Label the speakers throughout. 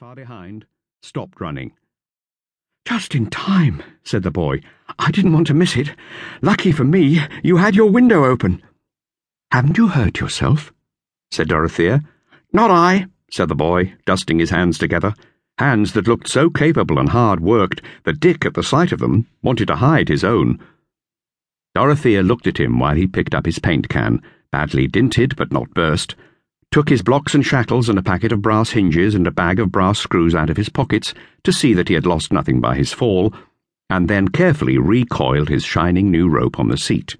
Speaker 1: far behind, stopped running.
Speaker 2: Just in time, said the boy. I didn't want to miss it. Lucky for me, you had your window open. Haven't you hurt yourself? said Dorothea.
Speaker 1: Not I, said the boy, dusting his hands together, hands that looked so capable and hard worked that Dick, at the sight of them, wanted to hide his own. Dorothea looked at him while he picked up his paint can, badly dinted but not burst, took his blocks and shackles and a packet of brass hinges and a bag of brass screws out of his pockets to see that he had lost nothing by his fall, and then carefully recoiled his shining new rope on the seat.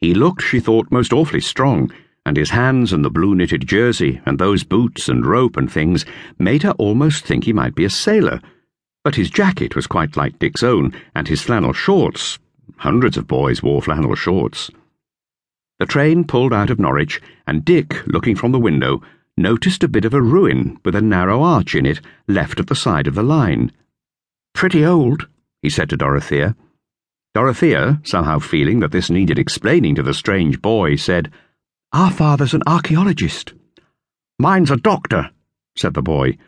Speaker 1: He looked, she thought, most awfully strong, and his hands and the blue knitted jersey and those boots and rope and things made her almost think he might be a sailor. But his jacket was quite like Dick's own, and his flannel shorts Hundreds of boys wore flannel shorts. The train pulled out of Norwich, and Dick, looking from the window, noticed a bit of a ruin with a narrow arch in it left at the side of the line.
Speaker 2: Pretty old,
Speaker 1: he said to Dorothea. Dorothea, somehow feeling that this needed explaining to the strange boy, said,
Speaker 2: Our father's an archaeologist.
Speaker 1: Mine's a doctor, said the boy.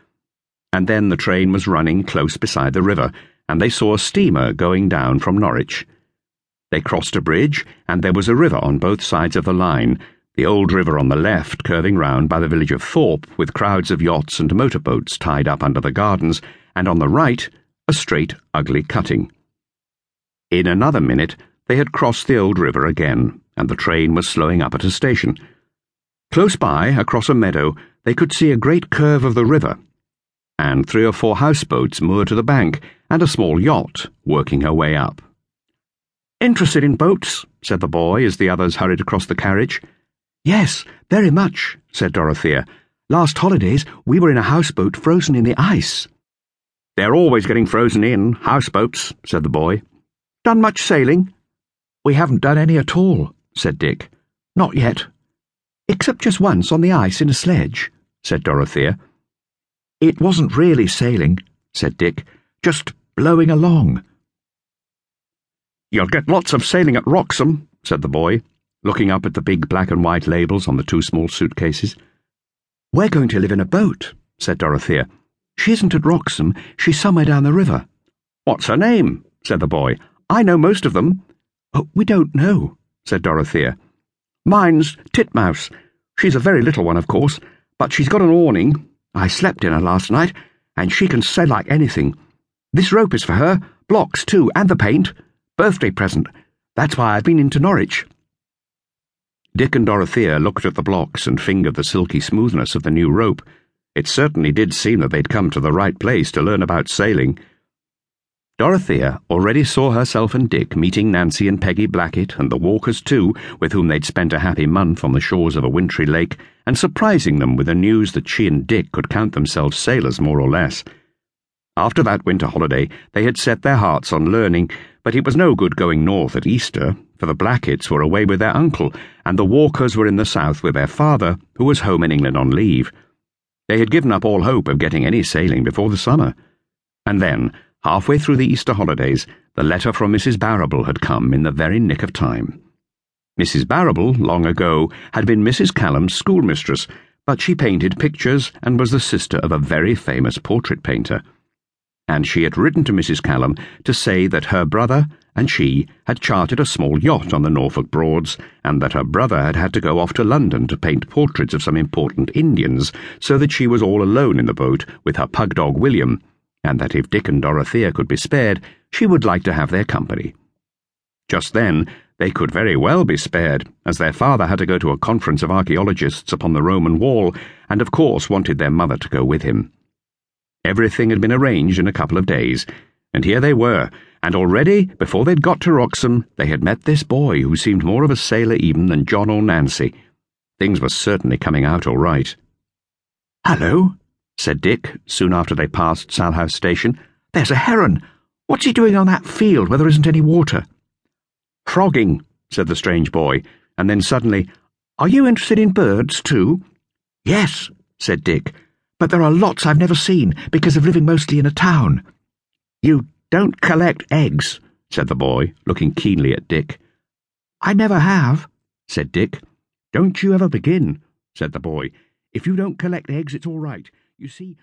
Speaker 1: And then the train was running close beside the river, and they saw a steamer going down from Norwich. They crossed a bridge, and there was a river on both sides of the line, the old river on the left curving round by the village of Thorpe with crowds of yachts and motorboats tied up under the gardens, and on the right, a straight, ugly cutting. In another minute, they had crossed the old river again, and the train was slowing up at a station. Close by, across a meadow, they could see a great curve of the river, and three or four houseboats moored to the bank, and a small yacht working her way up.
Speaker 2: Interested in boats? said the boy as the others hurried across the carriage.
Speaker 3: Yes, very much, said Dorothea. Last holidays we were in a houseboat frozen in the ice.
Speaker 1: They're always getting frozen in, houseboats, said the boy.
Speaker 2: Done much sailing?
Speaker 3: We haven't done any at all, said Dick. Not yet.
Speaker 2: Except just once on the ice in a sledge, said Dorothea.
Speaker 3: It wasn't really sailing, said Dick, just blowing along.
Speaker 1: You'll get lots of sailing at Wroxham, said the boy, looking up at the big black and white labels on the two small suitcases.
Speaker 3: We're going to live in a boat, said Dorothea. She isn't at Wroxham, she's somewhere down the river.
Speaker 1: What's her name? said the boy. I know most of them.
Speaker 3: Oh, we don't know, said Dorothea.
Speaker 1: Mine's Titmouse. She's a very little one, of course, but she's got an awning. I slept in her last night, and she can sail like anything. This rope is for her, blocks too, and the paint. Birthday present. That's why I've been into Norwich. Dick and Dorothea looked at the blocks and fingered the silky smoothness of the new rope. It certainly did seem that they'd come to the right place to learn about sailing. Dorothea already saw herself and Dick meeting Nancy and Peggy Blackett and the Walkers too, with whom they'd spent a happy month on the shores of a wintry lake, and surprising them with the news that she and Dick could count themselves sailors more or less. After that winter holiday, they had set their hearts on learning, but it was no good going north at Easter, for the Blacketts were away with their uncle, and the Walkers were in the south with their father, who was home in England on leave. They had given up all hope of getting any sailing before the summer. And then, halfway through the Easter holidays, the letter from Mrs. Barrable had come in the very nick of time. Mrs. Barrable, long ago, had been Mrs. Callum's schoolmistress, but she painted pictures and was the sister of a very famous portrait painter and she had written to Mrs. Callum to say that her brother and she had chartered a small yacht on the Norfolk Broads, and that her brother had had to go off to London to paint portraits of some important Indians, so that she was all alone in the boat with her pug dog William, and that if Dick and Dorothea could be spared, she would like to have their company. Just then, they could very well be spared, as their father had to go to a conference of archaeologists upon the Roman wall, and of course wanted their mother to go with him. Everything had been arranged in a couple of days, and here they were, and already, before they'd got to Wroxham, they had met this boy who seemed more of a sailor even than John or Nancy. Things were certainly coming out all right.
Speaker 2: Hello, said Dick, soon after they passed Salhouse Station. There's a heron. What's he doing on that field where there isn't any water?
Speaker 1: Frogging, said the strange boy, and then suddenly,
Speaker 2: Are you interested in birds, too?
Speaker 3: Yes, said Dick but there are lots I've never seen because of living mostly in a town.
Speaker 2: You don't collect eggs, said the boy, looking keenly at Dick.
Speaker 3: I never have, said Dick.
Speaker 1: Don't you ever begin, said the boy. If you don't collect eggs, it's all right. You see,